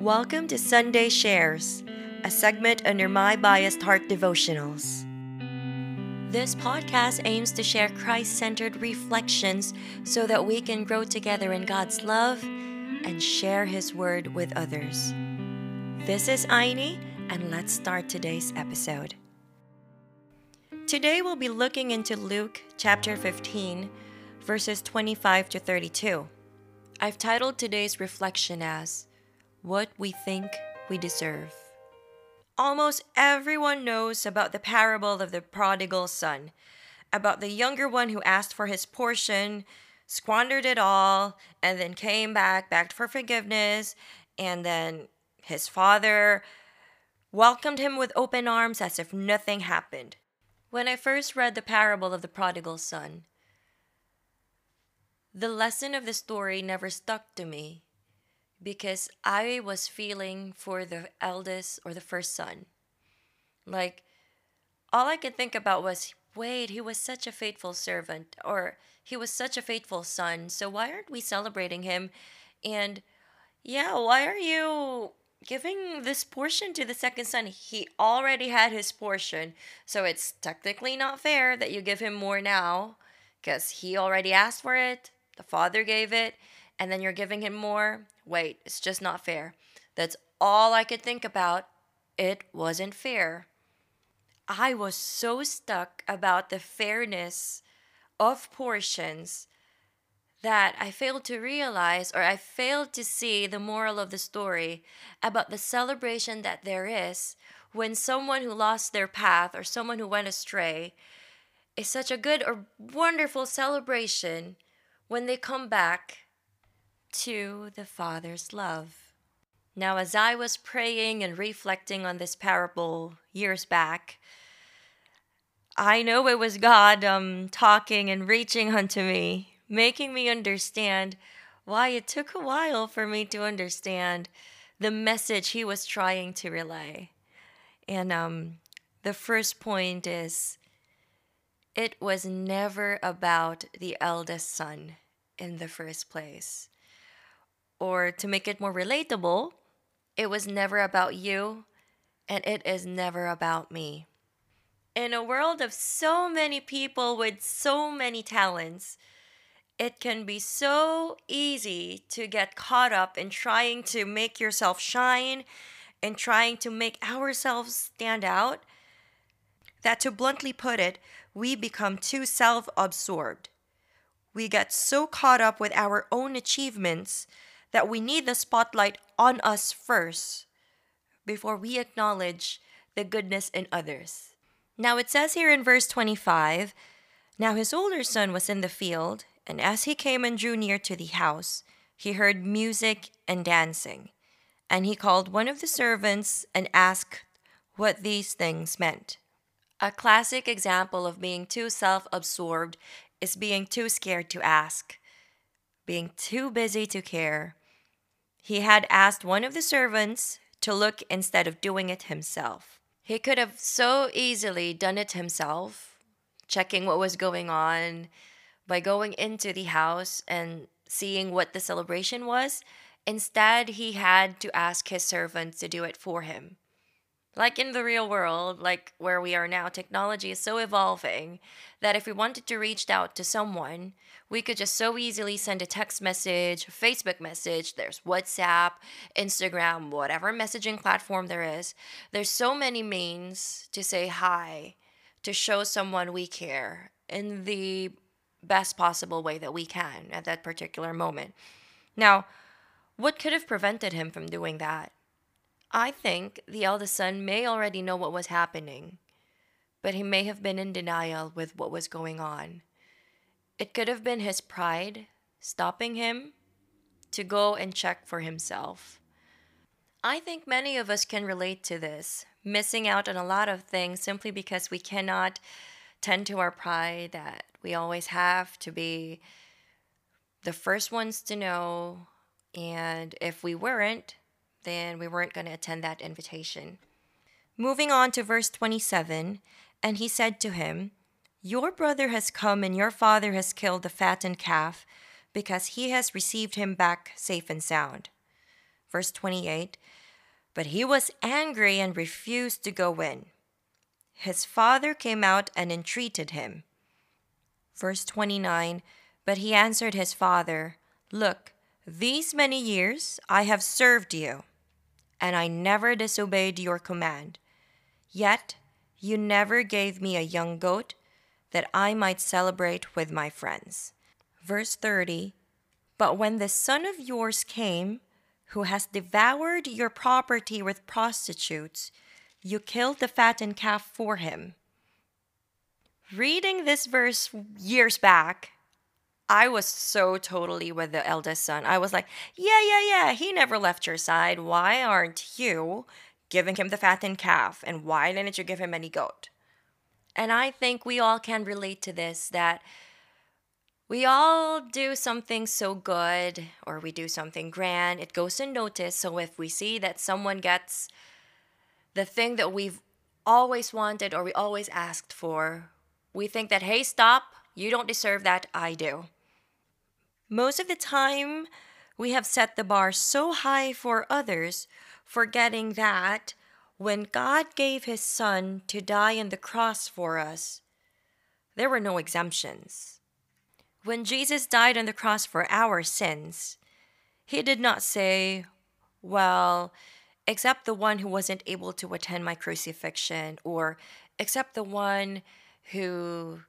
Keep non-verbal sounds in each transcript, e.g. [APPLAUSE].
Welcome to Sunday Shares, a segment under My Biased Heart Devotionals. This podcast aims to share Christ centered reflections so that we can grow together in God's love and share His word with others. This is Aini, and let's start today's episode. Today we'll be looking into Luke chapter 15, verses 25 to 32. I've titled today's reflection as What We Think We Deserve. Almost everyone knows about the parable of the prodigal son, about the younger one who asked for his portion, squandered it all, and then came back, begged for forgiveness, and then his father welcomed him with open arms as if nothing happened. When I first read the parable of the prodigal son, the lesson of the story never stuck to me because I was feeling for the eldest or the first son. Like, all I could think about was wait, he was such a faithful servant, or he was such a faithful son, so why aren't we celebrating him? And yeah, why are you giving this portion to the second son? He already had his portion, so it's technically not fair that you give him more now because he already asked for it the father gave it, and then you're giving him more. Wait, it's just not fair. That's all I could think about. It wasn't fair. I was so stuck about the fairness of portions that I failed to realize or I failed to see the moral of the story about the celebration that there is when someone who lost their path or someone who went astray is such a good or wonderful celebration when they come back to the Father's love. Now, as I was praying and reflecting on this parable years back, I know it was God um, talking and reaching [LAUGHS] unto me, making me understand why it took a while for me to understand the message He was trying to relay. And um, the first point is it was never about the eldest son in the first place. Or to make it more relatable, it was never about you and it is never about me. In a world of so many people with so many talents, it can be so easy to get caught up in trying to make yourself shine and trying to make ourselves stand out that, to bluntly put it, we become too self absorbed we get so caught up with our own achievements that we need the spotlight on us first before we acknowledge the goodness in others. Now it says here in verse 25 Now his older son was in the field, and as he came and drew near to the house, he heard music and dancing. And he called one of the servants and asked what these things meant. A classic example of being too self absorbed is being too scared to ask, being too busy to care. He had asked one of the servants to look instead of doing it himself. He could have so easily done it himself, checking what was going on by going into the house and seeing what the celebration was. Instead, he had to ask his servants to do it for him like in the real world, like where we are now, technology is so evolving that if we wanted to reach out to someone, we could just so easily send a text message, Facebook message, there's WhatsApp, Instagram, whatever messaging platform there is. There's so many means to say hi, to show someone we care in the best possible way that we can at that particular moment. Now, what could have prevented him from doing that? I think the eldest son may already know what was happening, but he may have been in denial with what was going on. It could have been his pride stopping him to go and check for himself. I think many of us can relate to this, missing out on a lot of things simply because we cannot tend to our pride that we always have to be the first ones to know. And if we weren't, then we weren't going to attend that invitation. Moving on to verse 27, and he said to him, Your brother has come, and your father has killed the fattened calf, because he has received him back safe and sound. Verse 28 But he was angry and refused to go in. His father came out and entreated him. Verse 29 But he answered his father, Look, these many years I have served you, and I never disobeyed your command. Yet you never gave me a young goat that I might celebrate with my friends. Verse 30 But when the son of yours came, who has devoured your property with prostitutes, you killed the fattened calf for him. Reading this verse years back, I was so totally with the eldest son. I was like, yeah, yeah, yeah, he never left your side. Why aren't you giving him the fattened calf? And why didn't you give him any goat? And I think we all can relate to this that we all do something so good or we do something grand, it goes unnoticed. So if we see that someone gets the thing that we've always wanted or we always asked for, we think that, hey, stop, you don't deserve that, I do. Most of the time, we have set the bar so high for others, forgetting that when God gave his son to die on the cross for us, there were no exemptions. When Jesus died on the cross for our sins, he did not say, Well, except the one who wasn't able to attend my crucifixion, or except the one who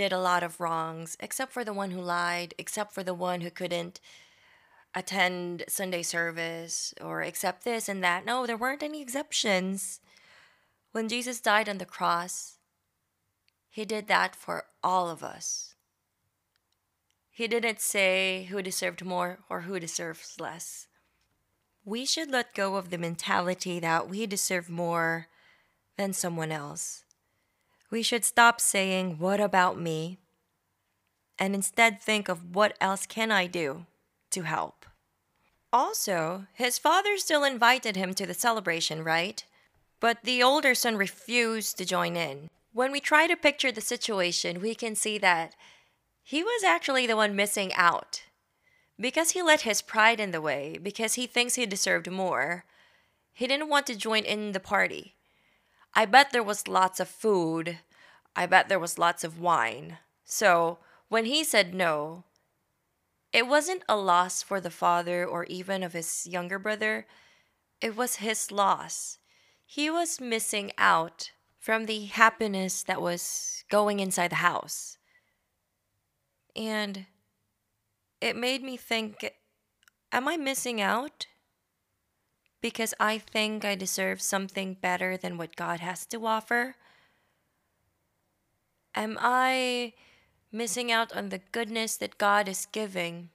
did a lot of wrongs, except for the one who lied, except for the one who couldn't attend Sunday service, or accept this and that. No, there weren't any exceptions. When Jesus died on the cross, he did that for all of us. He didn't say who deserved more or who deserves less. We should let go of the mentality that we deserve more than someone else. We should stop saying, What about me? and instead think of what else can I do to help. Also, his father still invited him to the celebration, right? But the older son refused to join in. When we try to picture the situation, we can see that he was actually the one missing out. Because he let his pride in the way, because he thinks he deserved more, he didn't want to join in the party. I bet there was lots of food. I bet there was lots of wine. So, when he said no, it wasn't a loss for the father or even of his younger brother. It was his loss. He was missing out from the happiness that was going inside the house. And it made me think Am I missing out? Because I think I deserve something better than what God has to offer? Am I missing out on the goodness that God is giving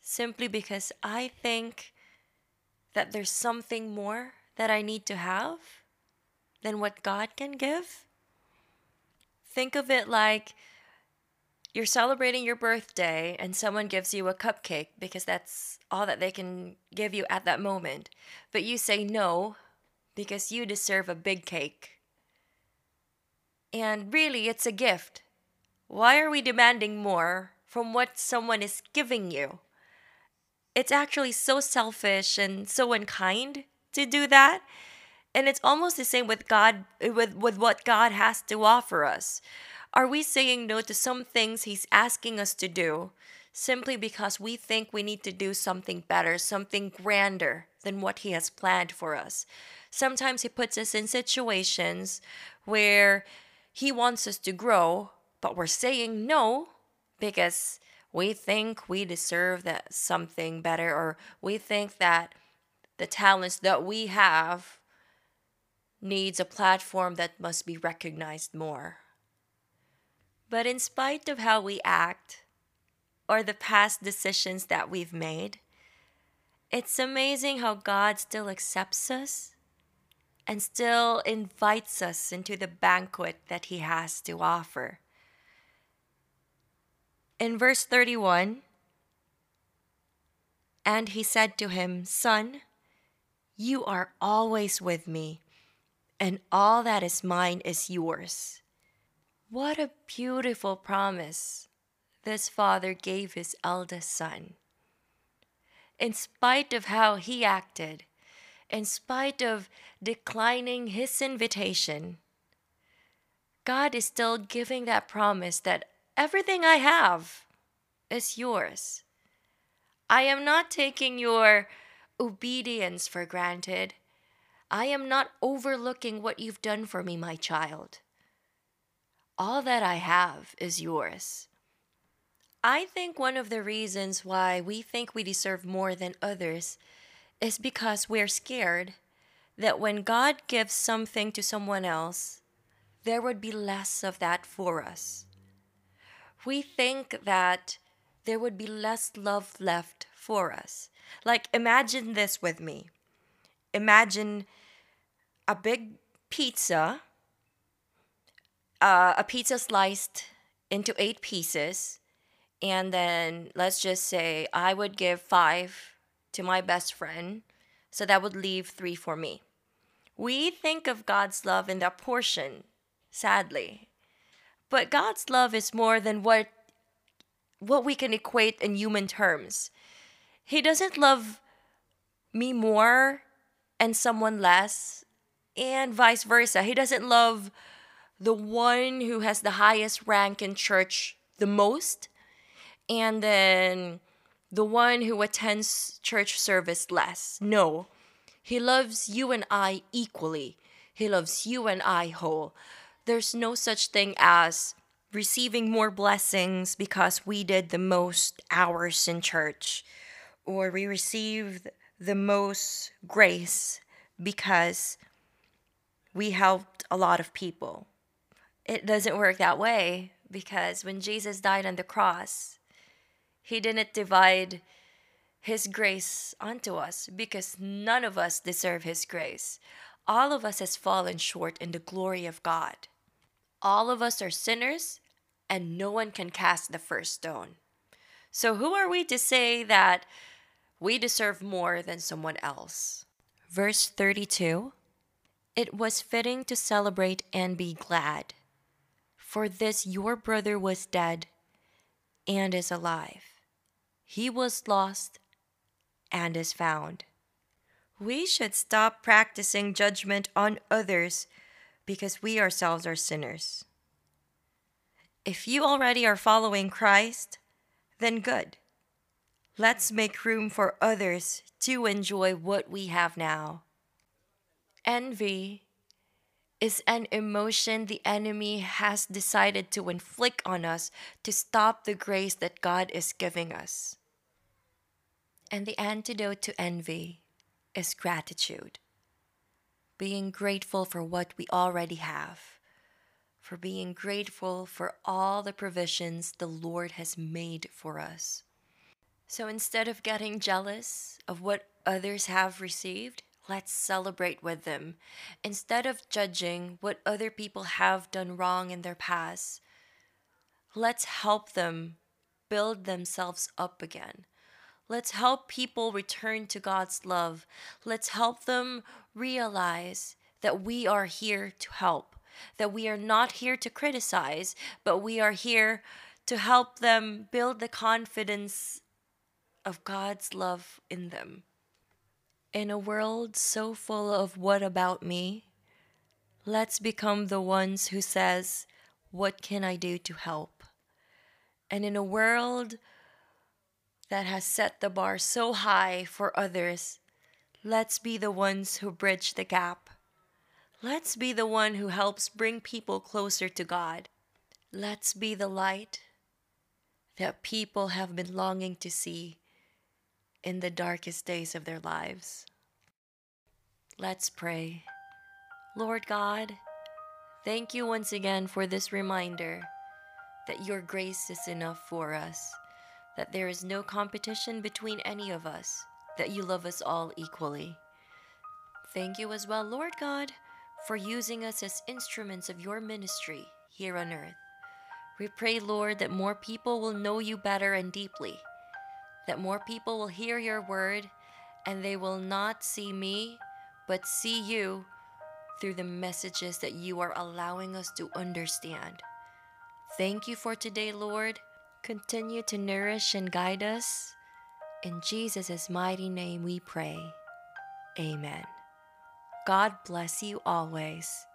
simply because I think that there's something more that I need to have than what God can give? Think of it like you're celebrating your birthday and someone gives you a cupcake because that's all that they can give you at that moment, but you say no because you deserve a big cake. And really, it's a gift. Why are we demanding more from what someone is giving you? It's actually so selfish and so unkind to do that. And it's almost the same with God with, with what God has to offer us. Are we saying no to some things He's asking us to do simply because we think we need to do something better, something grander than what He has planned for us? Sometimes He puts us in situations where He wants us to grow, but we're saying no because we think we deserve that something better or we think that the talents that we have needs a platform that must be recognized more. But in spite of how we act or the past decisions that we've made, it's amazing how God still accepts us and still invites us into the banquet that He has to offer. In verse 31, and he said to him, Son, you are always with me, and all that is mine is yours. What a beautiful promise this father gave his eldest son. in spite of how he acted, in spite of declining his invitation, God is still giving that promise that everything I have is yours. I am not taking your obedience for granted. I am not overlooking what you've done for me, my child. All that I have is yours. I think one of the reasons why we think we deserve more than others is because we're scared that when God gives something to someone else, there would be less of that for us. We think that there would be less love left for us. Like, imagine this with me. Imagine a big pizza, uh, a pizza sliced into eight pieces, and then let's just say I would give five to my best friend, so that would leave three for me. We think of God's love in that portion, sadly. But God's love is more than what what we can equate in human terms. He doesn't love me more and someone less, and vice versa. He doesn't love the one who has the highest rank in church the most, and then the one who attends church service less. No, he loves you and I equally. He loves you and I whole. There's no such thing as receiving more blessings because we did the most hours in church, or we received the most grace because we helped a lot of people. It doesn't work that way because when Jesus died on the cross, he didn't divide his grace onto us because none of us deserve his grace. All of us has fallen short in the glory of God. All of us are sinners and no one can cast the first stone. So who are we to say that we deserve more than someone else? Verse 32 It was fitting to celebrate and be glad, for this your brother was dead and is alive. He was lost and is found. We should stop practicing judgment on others because we ourselves are sinners. If you already are following Christ, then good. Let's make room for others to enjoy what we have now. Envy is an emotion the enemy has decided to inflict on us to stop the grace that God is giving us. And the antidote to envy is gratitude. Being grateful for what we already have, for being grateful for all the provisions the Lord has made for us. So instead of getting jealous of what others have received, Let's celebrate with them. Instead of judging what other people have done wrong in their past, let's help them build themselves up again. Let's help people return to God's love. Let's help them realize that we are here to help, that we are not here to criticize, but we are here to help them build the confidence of God's love in them. In a world so full of what about me, let's become the ones who says, what can I do to help? And in a world that has set the bar so high for others, let's be the ones who bridge the gap. Let's be the one who helps bring people closer to God. Let's be the light that people have been longing to see in the darkest days of their lives. Let's pray. Lord God, thank you once again for this reminder that your grace is enough for us, that there is no competition between any of us, that you love us all equally. Thank you as well, Lord God, for using us as instruments of your ministry here on earth. We pray, Lord, that more people will know you better and deeply that more people will hear your word and they will not see me, but see you through the messages that you are allowing us to understand. Thank you for today, Lord. Continue to nourish and guide us. In Jesus' mighty name we pray. Amen. God bless you always.